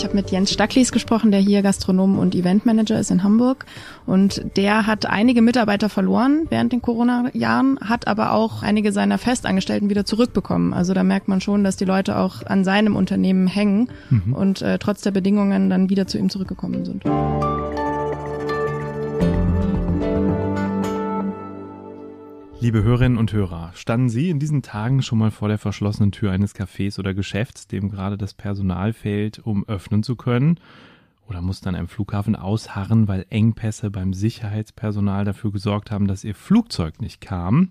Ich habe mit Jens Stacklis gesprochen, der hier Gastronom und Eventmanager ist in Hamburg. Und der hat einige Mitarbeiter verloren während den Corona-Jahren, hat aber auch einige seiner Festangestellten wieder zurückbekommen. Also da merkt man schon, dass die Leute auch an seinem Unternehmen hängen mhm. und äh, trotz der Bedingungen dann wieder zu ihm zurückgekommen sind. Liebe Hörerinnen und Hörer, standen Sie in diesen Tagen schon mal vor der verschlossenen Tür eines Cafés oder Geschäfts, dem gerade das Personal fehlt, um öffnen zu können? Oder mussten an einem Flughafen ausharren, weil Engpässe beim Sicherheitspersonal dafür gesorgt haben, dass Ihr Flugzeug nicht kam?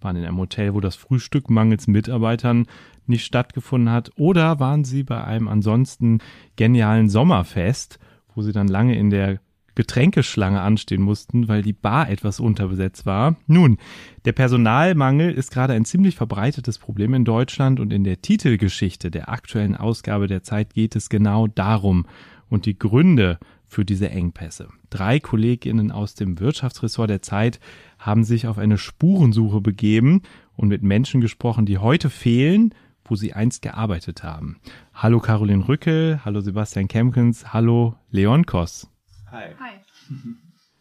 Waren in einem Hotel, wo das Frühstück mangels Mitarbeitern nicht stattgefunden hat? Oder waren Sie bei einem ansonsten genialen Sommerfest, wo Sie dann lange in der Getränkeschlange anstehen mussten, weil die Bar etwas unterbesetzt war. Nun, der Personalmangel ist gerade ein ziemlich verbreitetes Problem in Deutschland und in der Titelgeschichte der aktuellen Ausgabe der Zeit geht es genau darum und die Gründe für diese Engpässe. Drei Kolleginnen aus dem Wirtschaftsressort der Zeit haben sich auf eine Spurensuche begeben und mit Menschen gesprochen, die heute fehlen, wo sie einst gearbeitet haben. Hallo Caroline Rückel, hallo Sebastian Kempkens, hallo Leon Koss. Hi. Hi.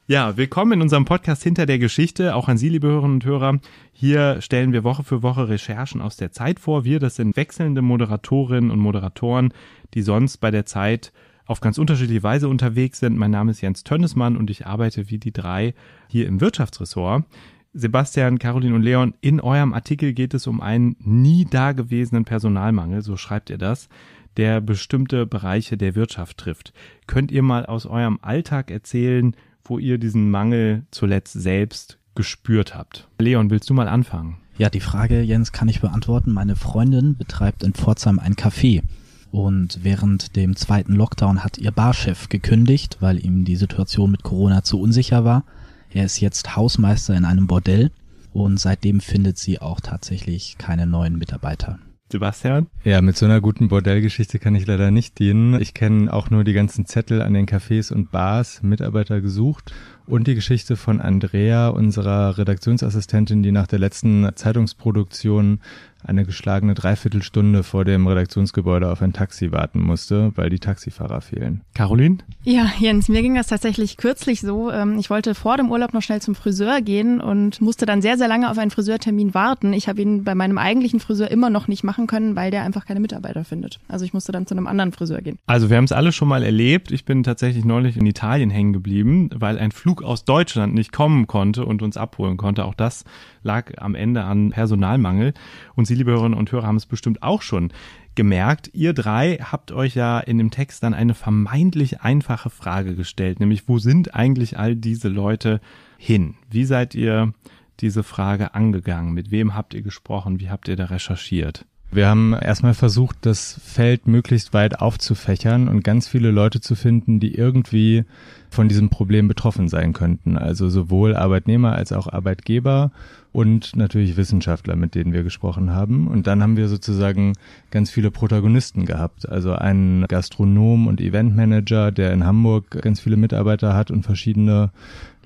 Ja, willkommen in unserem Podcast Hinter der Geschichte. Auch an Sie, liebe Hörerinnen und Hörer. Hier stellen wir Woche für Woche Recherchen aus der Zeit vor. Wir, das sind wechselnde Moderatorinnen und Moderatoren, die sonst bei der Zeit auf ganz unterschiedliche Weise unterwegs sind. Mein Name ist Jens Tönnesmann und ich arbeite wie die drei hier im Wirtschaftsressort. Sebastian, Caroline und Leon, in eurem Artikel geht es um einen nie dagewesenen Personalmangel, so schreibt ihr das der bestimmte Bereiche der Wirtschaft trifft. Könnt ihr mal aus eurem Alltag erzählen, wo ihr diesen Mangel zuletzt selbst gespürt habt? Leon, willst du mal anfangen? Ja, die Frage, Jens, kann ich beantworten. Meine Freundin betreibt in Pforzheim ein Café. Und während dem zweiten Lockdown hat ihr Barchef gekündigt, weil ihm die Situation mit Corona zu unsicher war. Er ist jetzt Hausmeister in einem Bordell und seitdem findet sie auch tatsächlich keine neuen Mitarbeiter. Sebastian? Ja, mit so einer guten Bordellgeschichte kann ich leider nicht dienen. Ich kenne auch nur die ganzen Zettel an den Cafés und Bars, Mitarbeiter gesucht und die Geschichte von Andrea, unserer Redaktionsassistentin, die nach der letzten Zeitungsproduktion eine geschlagene Dreiviertelstunde vor dem Redaktionsgebäude auf ein Taxi warten musste, weil die Taxifahrer fehlen. Caroline? Ja, Jens, mir ging das tatsächlich kürzlich so. Ähm, ich wollte vor dem Urlaub noch schnell zum Friseur gehen und musste dann sehr, sehr lange auf einen Friseurtermin warten. Ich habe ihn bei meinem eigentlichen Friseur immer noch nicht machen können, weil der einfach keine Mitarbeiter findet. Also ich musste dann zu einem anderen Friseur gehen. Also wir haben es alle schon mal erlebt. Ich bin tatsächlich neulich in Italien hängen geblieben, weil ein Flug aus Deutschland nicht kommen konnte und uns abholen konnte. Auch das lag am Ende an Personalmangel. Und Sie, liebe Hörerinnen und Hörer, haben es bestimmt auch schon gemerkt. Ihr drei habt euch ja in dem Text dann eine vermeintlich einfache Frage gestellt, nämlich wo sind eigentlich all diese Leute hin? Wie seid ihr diese Frage angegangen? Mit wem habt ihr gesprochen? Wie habt ihr da recherchiert? Wir haben erstmal versucht, das Feld möglichst weit aufzufächern und ganz viele Leute zu finden, die irgendwie von diesem Problem betroffen sein könnten. Also sowohl Arbeitnehmer als auch Arbeitgeber und natürlich Wissenschaftler, mit denen wir gesprochen haben. Und dann haben wir sozusagen ganz viele Protagonisten gehabt. Also einen Gastronom und Eventmanager, der in Hamburg ganz viele Mitarbeiter hat und verschiedene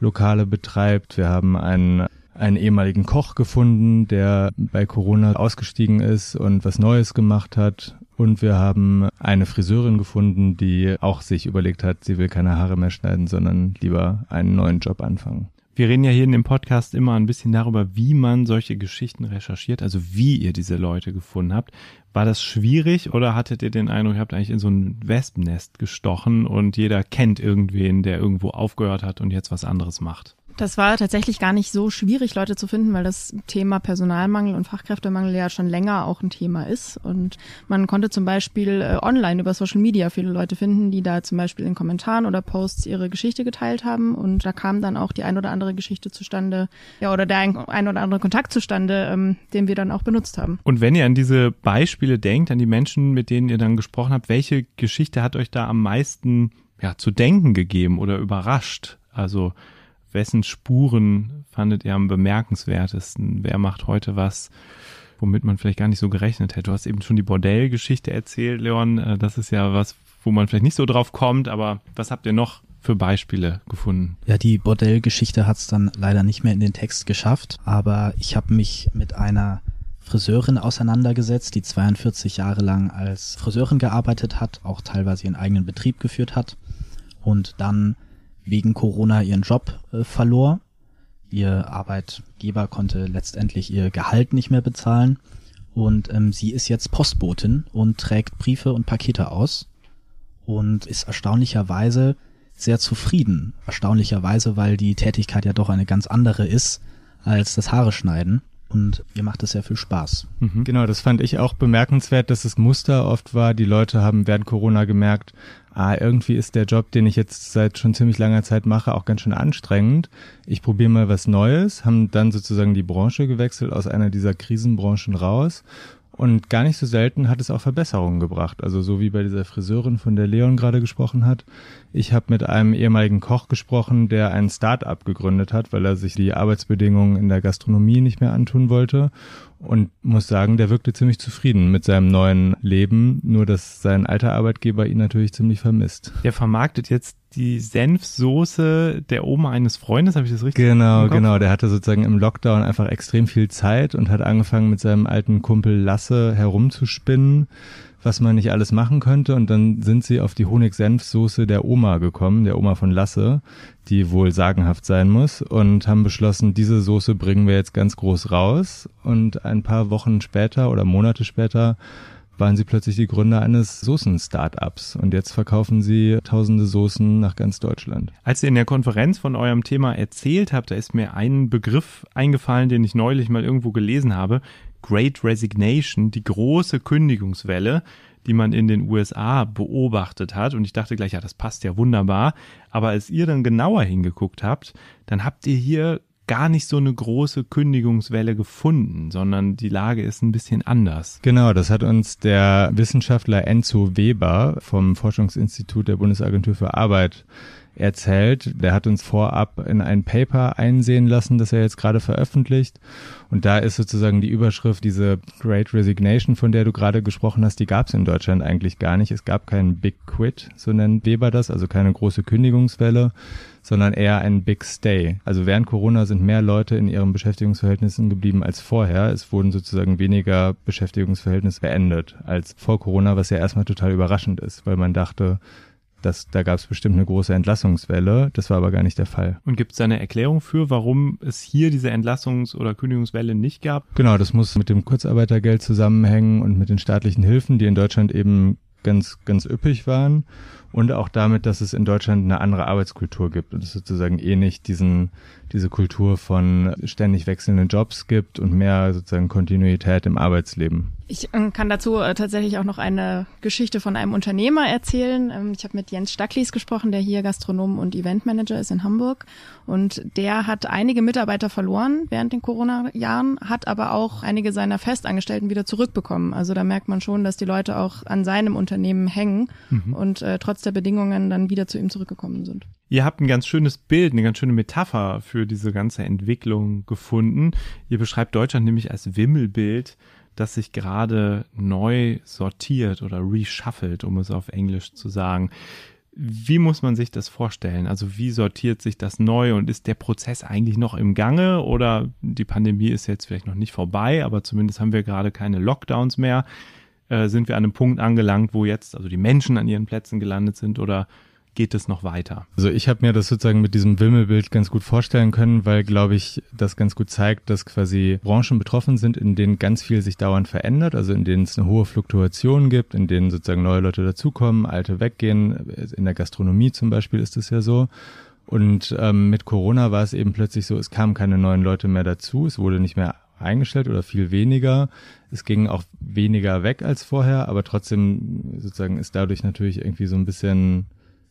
Lokale betreibt. Wir haben einen einen ehemaligen Koch gefunden, der bei Corona ausgestiegen ist und was Neues gemacht hat. Und wir haben eine Friseurin gefunden, die auch sich überlegt hat, sie will keine Haare mehr schneiden, sondern lieber einen neuen Job anfangen. Wir reden ja hier in dem Podcast immer ein bisschen darüber, wie man solche Geschichten recherchiert, also wie ihr diese Leute gefunden habt. War das schwierig oder hattet ihr den Eindruck, ihr habt eigentlich in so ein Wespennest gestochen und jeder kennt irgendwen, der irgendwo aufgehört hat und jetzt was anderes macht? Das war tatsächlich gar nicht so schwierig, Leute zu finden, weil das Thema Personalmangel und Fachkräftemangel ja schon länger auch ein Thema ist. Und man konnte zum Beispiel äh, online über Social Media viele Leute finden, die da zum Beispiel in Kommentaren oder Posts ihre Geschichte geteilt haben. Und da kam dann auch die ein oder andere Geschichte zustande, ja, oder der ein, oder andere Kontakt zustande, ähm, den wir dann auch benutzt haben. Und wenn ihr an diese Beispiele denkt, an die Menschen, mit denen ihr dann gesprochen habt, welche Geschichte hat euch da am meisten ja, zu denken gegeben oder überrascht? Also wessen Spuren fandet ihr am bemerkenswertesten? Wer macht heute was, womit man vielleicht gar nicht so gerechnet hätte? Du hast eben schon die Bordellgeschichte erzählt, Leon. Äh, das ist ja was, wo man vielleicht nicht so drauf kommt, aber was habt ihr noch für Beispiele gefunden? Ja, die Bordellgeschichte hat es dann leider nicht mehr in den Text geschafft, aber ich habe mich mit einer Friseurin auseinandergesetzt, die 42 Jahre lang als Friseurin gearbeitet hat, auch teilweise ihren eigenen Betrieb geführt hat und dann wegen Corona ihren Job äh, verlor. Ihr Arbeitgeber konnte letztendlich ihr Gehalt nicht mehr bezahlen und ähm, sie ist jetzt Postbotin und trägt Briefe und Pakete aus und ist erstaunlicherweise sehr zufrieden. Erstaunlicherweise, weil die Tätigkeit ja doch eine ganz andere ist als das Haare schneiden und ihr macht es sehr viel Spaß. Mhm. Genau, das fand ich auch bemerkenswert, dass das Muster oft war, die Leute haben während Corona gemerkt, ah, irgendwie ist der Job, den ich jetzt seit schon ziemlich langer Zeit mache, auch ganz schön anstrengend. Ich probiere mal was Neues, haben dann sozusagen die Branche gewechselt aus einer dieser Krisenbranchen raus und gar nicht so selten hat es auch Verbesserungen gebracht. Also so wie bei dieser Friseurin, von der Leon gerade gesprochen hat. Ich habe mit einem ehemaligen Koch gesprochen, der ein Start-up gegründet hat, weil er sich die Arbeitsbedingungen in der Gastronomie nicht mehr antun wollte. Und muss sagen, der wirkte ziemlich zufrieden mit seinem neuen Leben, nur dass sein alter Arbeitgeber ihn natürlich ziemlich vermisst. Der vermarktet jetzt die Senfsoße der Oma eines Freundes, habe ich das richtig Genau, genau. Der hatte sozusagen im Lockdown einfach extrem viel Zeit und hat angefangen mit seinem alten Kumpel Lasse herumzuspinnen, was man nicht alles machen könnte. Und dann sind sie auf die Honig-Senfsoße der Oma gekommen, der Oma von Lasse, die wohl sagenhaft sein muss, und haben beschlossen, diese Soße bringen wir jetzt ganz groß raus. Und ein paar Wochen später oder Monate später waren sie plötzlich die Gründer eines Soßen-Startups und jetzt verkaufen sie tausende Soßen nach ganz Deutschland. Als ihr in der Konferenz von eurem Thema erzählt habt, da ist mir ein Begriff eingefallen, den ich neulich mal irgendwo gelesen habe. Great Resignation, die große Kündigungswelle, die man in den USA beobachtet hat. Und ich dachte gleich, ja, das passt ja wunderbar. Aber als ihr dann genauer hingeguckt habt, dann habt ihr hier gar nicht so eine große Kündigungswelle gefunden, sondern die Lage ist ein bisschen anders. Genau, das hat uns der Wissenschaftler Enzo Weber vom Forschungsinstitut der Bundesagentur für Arbeit erzählt. Der hat uns vorab in ein Paper einsehen lassen, das er jetzt gerade veröffentlicht. Und da ist sozusagen die Überschrift, diese Great Resignation, von der du gerade gesprochen hast, die gab es in Deutschland eigentlich gar nicht. Es gab keinen Big Quit, so nennt Weber das, also keine große Kündigungswelle, sondern eher ein Big Stay. Also während Corona sind mehr Leute in ihren Beschäftigungsverhältnissen geblieben als vorher. Es wurden sozusagen weniger Beschäftigungsverhältnisse beendet als vor Corona, was ja erstmal total überraschend ist, weil man dachte, das, da gab es bestimmt eine große Entlassungswelle. Das war aber gar nicht der Fall. Und gibt es eine Erklärung für, warum es hier diese Entlassungs- oder Kündigungswelle nicht gab? Genau, das muss mit dem Kurzarbeitergeld zusammenhängen und mit den staatlichen Hilfen, die in Deutschland eben ganz, ganz üppig waren. Und auch damit, dass es in Deutschland eine andere Arbeitskultur gibt und es sozusagen eh nicht diesen, diese Kultur von ständig wechselnden Jobs gibt und mehr sozusagen Kontinuität im Arbeitsleben. Ich äh, kann dazu äh, tatsächlich auch noch eine Geschichte von einem Unternehmer erzählen. Ähm, ich habe mit Jens Stacklis gesprochen, der hier Gastronom und Eventmanager ist in Hamburg. Und der hat einige Mitarbeiter verloren während den Corona-Jahren, hat aber auch einige seiner Festangestellten wieder zurückbekommen. Also da merkt man schon, dass die Leute auch an seinem Unternehmen hängen mhm. und äh, trotz der Bedingungen dann wieder zu ihm zurückgekommen sind. Ihr habt ein ganz schönes Bild, eine ganz schöne Metapher für diese ganze Entwicklung gefunden. Ihr beschreibt Deutschland nämlich als Wimmelbild das sich gerade neu sortiert oder reshuffelt, um es auf Englisch zu sagen. Wie muss man sich das vorstellen? Also wie sortiert sich das neu und ist der Prozess eigentlich noch im Gange oder die Pandemie ist jetzt vielleicht noch nicht vorbei, aber zumindest haben wir gerade keine Lockdowns mehr. Äh, sind wir an einem Punkt angelangt, wo jetzt also die Menschen an ihren Plätzen gelandet sind oder geht es noch weiter? Also ich habe mir das sozusagen mit diesem Wimmelbild ganz gut vorstellen können, weil, glaube ich, das ganz gut zeigt, dass quasi Branchen betroffen sind, in denen ganz viel sich dauernd verändert, also in denen es eine hohe Fluktuation gibt, in denen sozusagen neue Leute dazukommen, alte weggehen. In der Gastronomie zum Beispiel ist es ja so. Und ähm, mit Corona war es eben plötzlich so, es kamen keine neuen Leute mehr dazu, es wurde nicht mehr eingestellt oder viel weniger. Es ging auch weniger weg als vorher, aber trotzdem sozusagen ist dadurch natürlich irgendwie so ein bisschen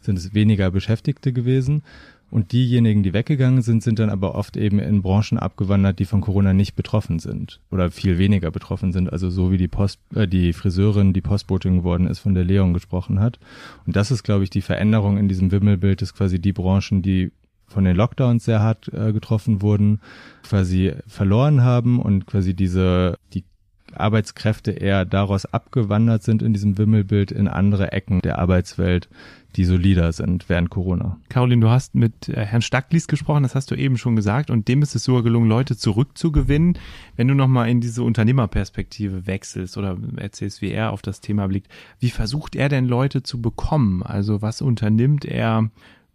sind es weniger Beschäftigte gewesen. Und diejenigen, die weggegangen sind, sind dann aber oft eben in Branchen abgewandert, die von Corona nicht betroffen sind oder viel weniger betroffen sind. Also so wie die Post, äh, die Friseurin, die Postbotin geworden ist, von der Leon gesprochen hat. Und das ist, glaube ich, die Veränderung in diesem Wimmelbild, dass quasi die Branchen, die von den Lockdowns sehr hart äh, getroffen wurden, quasi verloren haben und quasi diese, die Arbeitskräfte eher daraus abgewandert sind in diesem Wimmelbild in andere Ecken der Arbeitswelt, die solider sind während Corona. Caroline, du hast mit äh, Herrn Stacklis gesprochen, das hast du eben schon gesagt, und dem ist es sogar gelungen, Leute zurückzugewinnen. Wenn du nochmal in diese Unternehmerperspektive wechselst oder erzählst, wie er auf das Thema blickt, wie versucht er denn Leute zu bekommen? Also was unternimmt er,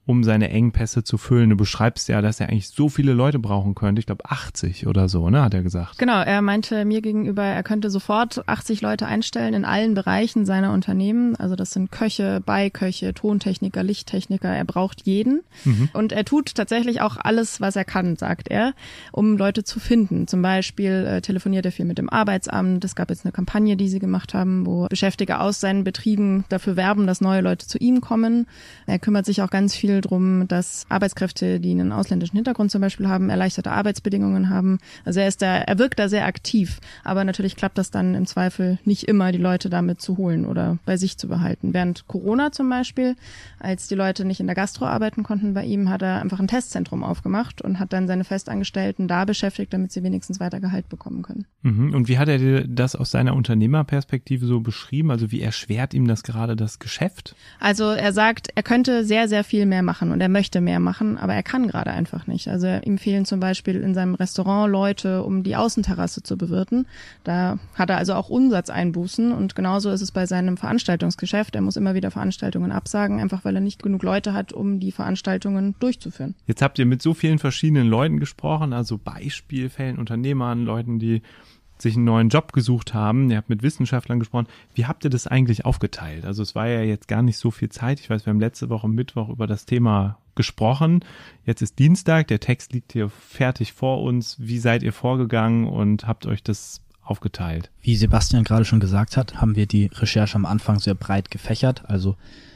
um seine Engpässe zu füllen. Du beschreibst ja, dass er eigentlich so viele Leute brauchen könnte. Ich glaube 80 oder so, ne, hat er gesagt. Genau, er meinte mir gegenüber, er könnte sofort 80 Leute einstellen in allen Bereichen seiner Unternehmen. Also das sind Köche, Beiköche, Tontechniker, Lichttechniker. Er braucht jeden. Mhm. Und er tut tatsächlich auch alles, was er kann, sagt er, um Leute zu finden. Zum Beispiel äh, telefoniert er viel mit dem Arbeitsamt. Es gab jetzt eine Kampagne, die sie gemacht haben, wo Beschäftigte aus seinen Betrieben dafür werben, dass neue Leute zu ihm kommen. Er kümmert sich auch ganz viel viel drum, dass Arbeitskräfte, die einen ausländischen Hintergrund zum Beispiel haben, erleichterte Arbeitsbedingungen haben. Also er ist da, er wirkt da sehr aktiv. Aber natürlich klappt das dann im Zweifel nicht immer, die Leute damit zu holen oder bei sich zu behalten. Während Corona zum Beispiel, als die Leute nicht in der Gastro arbeiten konnten bei ihm, hat er einfach ein Testzentrum aufgemacht und hat dann seine Festangestellten da beschäftigt, damit sie wenigstens weiter Gehalt bekommen können. Mhm. Und wie hat er dir das aus seiner Unternehmerperspektive so beschrieben? Also wie erschwert ihm das gerade das Geschäft? Also er sagt, er könnte sehr, sehr viel mehr machen und er möchte mehr machen, aber er kann gerade einfach nicht. Also ihm fehlen zum Beispiel in seinem Restaurant Leute, um die Außenterrasse zu bewirten. Da hat er also auch Umsatzeinbußen und genauso ist es bei seinem Veranstaltungsgeschäft. Er muss immer wieder Veranstaltungen absagen, einfach weil er nicht genug Leute hat, um die Veranstaltungen durchzuführen. Jetzt habt ihr mit so vielen verschiedenen Leuten gesprochen, also Beispielfällen, Unternehmern, Leuten, die sich einen neuen Job gesucht haben. Ihr habt mit Wissenschaftlern gesprochen. Wie habt ihr das eigentlich aufgeteilt? Also es war ja jetzt gar nicht so viel Zeit. Ich weiß, wir haben letzte Woche Mittwoch über das Thema gesprochen. Jetzt ist Dienstag, der Text liegt hier fertig vor uns. Wie seid ihr vorgegangen und habt euch das aufgeteilt? Wie Sebastian gerade schon gesagt hat, haben wir die Recherche am Anfang sehr breit gefächert. Also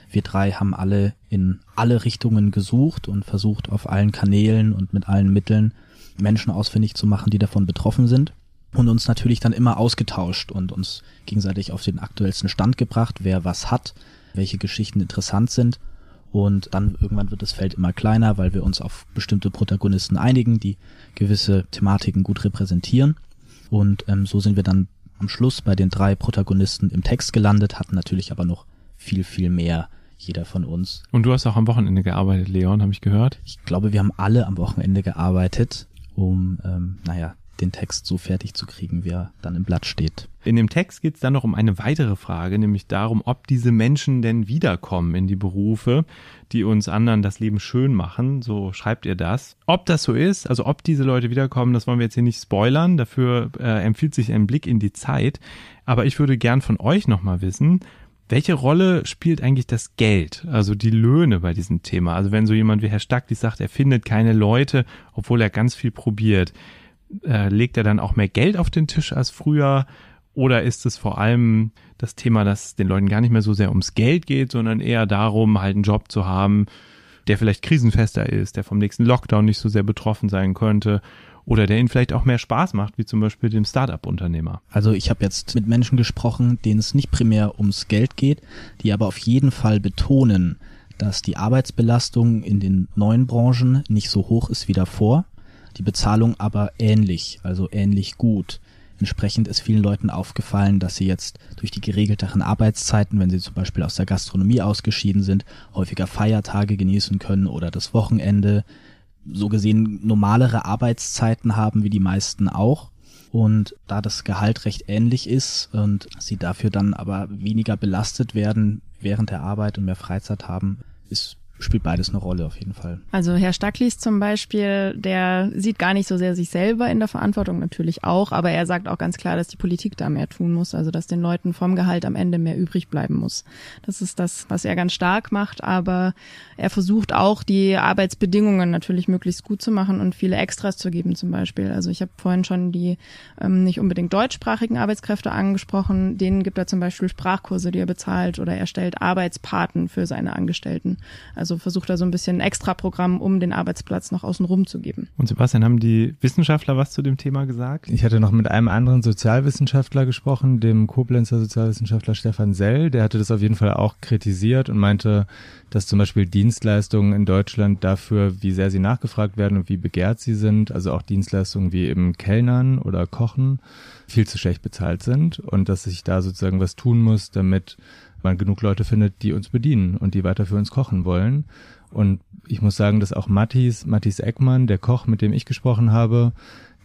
wir drei haben alle in alle Richtungen gesucht und versucht auf allen Kanälen und mit allen Mitteln Menschen ausfindig zu machen, die davon betroffen sind und uns natürlich dann immer ausgetauscht und uns gegenseitig auf den aktuellsten Stand gebracht, wer was hat, welche Geschichten interessant sind. Und dann irgendwann wird das Feld immer kleiner, weil wir uns auf bestimmte Protagonisten einigen, die gewisse Thematiken gut repräsentieren. Und ähm, so sind wir dann am Schluss bei den drei Protagonisten im Text gelandet, hatten natürlich aber noch viel, viel mehr jeder von uns. Und du hast auch am Wochenende gearbeitet, Leon, habe ich gehört? Ich glaube, wir haben alle am Wochenende gearbeitet, um, ähm, naja, den Text so fertig zu kriegen, wie er dann im Blatt steht. In dem Text geht es dann noch um eine weitere Frage, nämlich darum, ob diese Menschen denn wiederkommen in die Berufe, die uns anderen das Leben schön machen. So schreibt ihr das. Ob das so ist, also ob diese Leute wiederkommen, das wollen wir jetzt hier nicht spoilern. Dafür äh, empfiehlt sich ein Blick in die Zeit. Aber ich würde gern von euch nochmal wissen, welche Rolle spielt eigentlich das Geld, also die Löhne bei diesem Thema? Also wenn so jemand wie Herr Stacklich sagt, er findet keine Leute, obwohl er ganz viel probiert äh, legt er dann auch mehr Geld auf den Tisch als früher? Oder ist es vor allem das Thema, dass den Leuten gar nicht mehr so sehr ums Geld geht, sondern eher darum, halt einen Job zu haben, der vielleicht krisenfester ist, der vom nächsten Lockdown nicht so sehr betroffen sein könnte oder der ihnen vielleicht auch mehr Spaß macht, wie zum Beispiel dem Start-up-Unternehmer. Also ich habe jetzt mit Menschen gesprochen, denen es nicht primär ums Geld geht, die aber auf jeden Fall betonen, dass die Arbeitsbelastung in den neuen Branchen nicht so hoch ist wie davor die Bezahlung aber ähnlich, also ähnlich gut. Entsprechend ist vielen Leuten aufgefallen, dass sie jetzt durch die geregelteren Arbeitszeiten, wenn sie zum Beispiel aus der Gastronomie ausgeschieden sind, häufiger Feiertage genießen können oder das Wochenende, so gesehen normalere Arbeitszeiten haben wie die meisten auch. Und da das Gehalt recht ähnlich ist und sie dafür dann aber weniger belastet werden während der Arbeit und mehr Freizeit haben, ist spielt beides eine Rolle auf jeden Fall. Also Herr Stacklis zum Beispiel, der sieht gar nicht so sehr sich selber in der Verantwortung, natürlich auch, aber er sagt auch ganz klar, dass die Politik da mehr tun muss, also dass den Leuten vom Gehalt am Ende mehr übrig bleiben muss. Das ist das, was er ganz stark macht, aber er versucht auch die Arbeitsbedingungen natürlich möglichst gut zu machen und viele Extras zu geben zum Beispiel. Also ich habe vorhin schon die ähm, nicht unbedingt deutschsprachigen Arbeitskräfte angesprochen, denen gibt er zum Beispiel Sprachkurse, die er bezahlt oder er stellt Arbeitspaten für seine Angestellten. Also also versucht da so ein bisschen ein Extraprogramm, um den Arbeitsplatz noch außen rum zu geben. Und Sebastian, haben die Wissenschaftler was zu dem Thema gesagt? Ich hatte noch mit einem anderen Sozialwissenschaftler gesprochen, dem Koblenzer Sozialwissenschaftler Stefan Sell. Der hatte das auf jeden Fall auch kritisiert und meinte, dass zum Beispiel Dienstleistungen in Deutschland dafür, wie sehr sie nachgefragt werden und wie begehrt sie sind, also auch Dienstleistungen wie eben Kellnern oder Kochen, viel zu schlecht bezahlt sind und dass sich da sozusagen was tun muss, damit man genug Leute findet, die uns bedienen und die weiter für uns kochen wollen. Und ich muss sagen, dass auch Mattis, Mattis Eckmann, der Koch, mit dem ich gesprochen habe,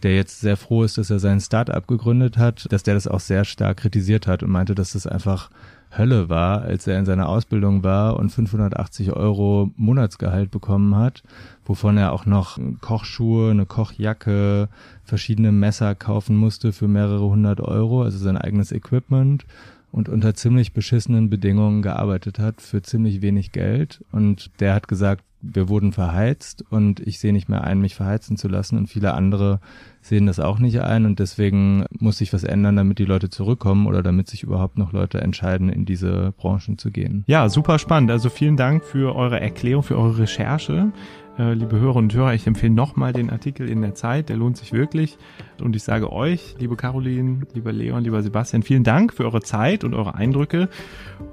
der jetzt sehr froh ist, dass er sein Startup gegründet hat, dass der das auch sehr stark kritisiert hat und meinte, dass das einfach Hölle war, als er in seiner Ausbildung war und 580 Euro Monatsgehalt bekommen hat, wovon er auch noch Kochschuhe, eine Kochjacke, verschiedene Messer kaufen musste für mehrere hundert Euro, also sein eigenes Equipment und unter ziemlich beschissenen Bedingungen gearbeitet hat für ziemlich wenig Geld. Und der hat gesagt, wir wurden verheizt und ich sehe nicht mehr ein, mich verheizen zu lassen. Und viele andere sehen das auch nicht ein. Und deswegen muss sich was ändern, damit die Leute zurückkommen oder damit sich überhaupt noch Leute entscheiden, in diese Branchen zu gehen. Ja, super spannend. Also vielen Dank für eure Erklärung, für eure Recherche. Äh, liebe Hörer und Hörer, ich empfehle nochmal den Artikel in der Zeit, der lohnt sich wirklich. Und ich sage euch, liebe Caroline, lieber Leon, lieber Sebastian, vielen Dank für eure Zeit und eure Eindrücke.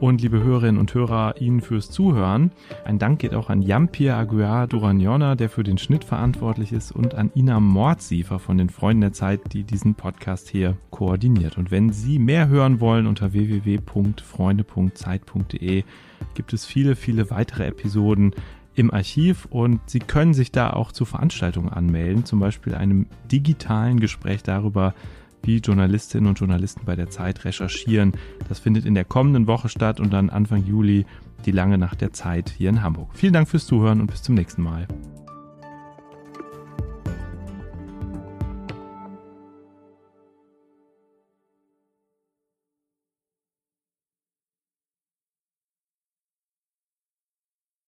Und liebe Hörerinnen und Hörer, Ihnen fürs Zuhören. Ein Dank geht auch an Jampir Aguiar Duragnona, der für den Schnitt verantwortlich ist, und an Ina Mordsiefer den Freunden der Zeit, die diesen Podcast hier koordiniert. Und wenn Sie mehr hören wollen, unter www.freunde.zeit.de gibt es viele, viele weitere Episoden im Archiv und Sie können sich da auch zu Veranstaltungen anmelden, zum Beispiel einem digitalen Gespräch darüber, wie Journalistinnen und Journalisten bei der Zeit recherchieren. Das findet in der kommenden Woche statt und dann Anfang Juli die lange Nacht der Zeit hier in Hamburg. Vielen Dank fürs Zuhören und bis zum nächsten Mal.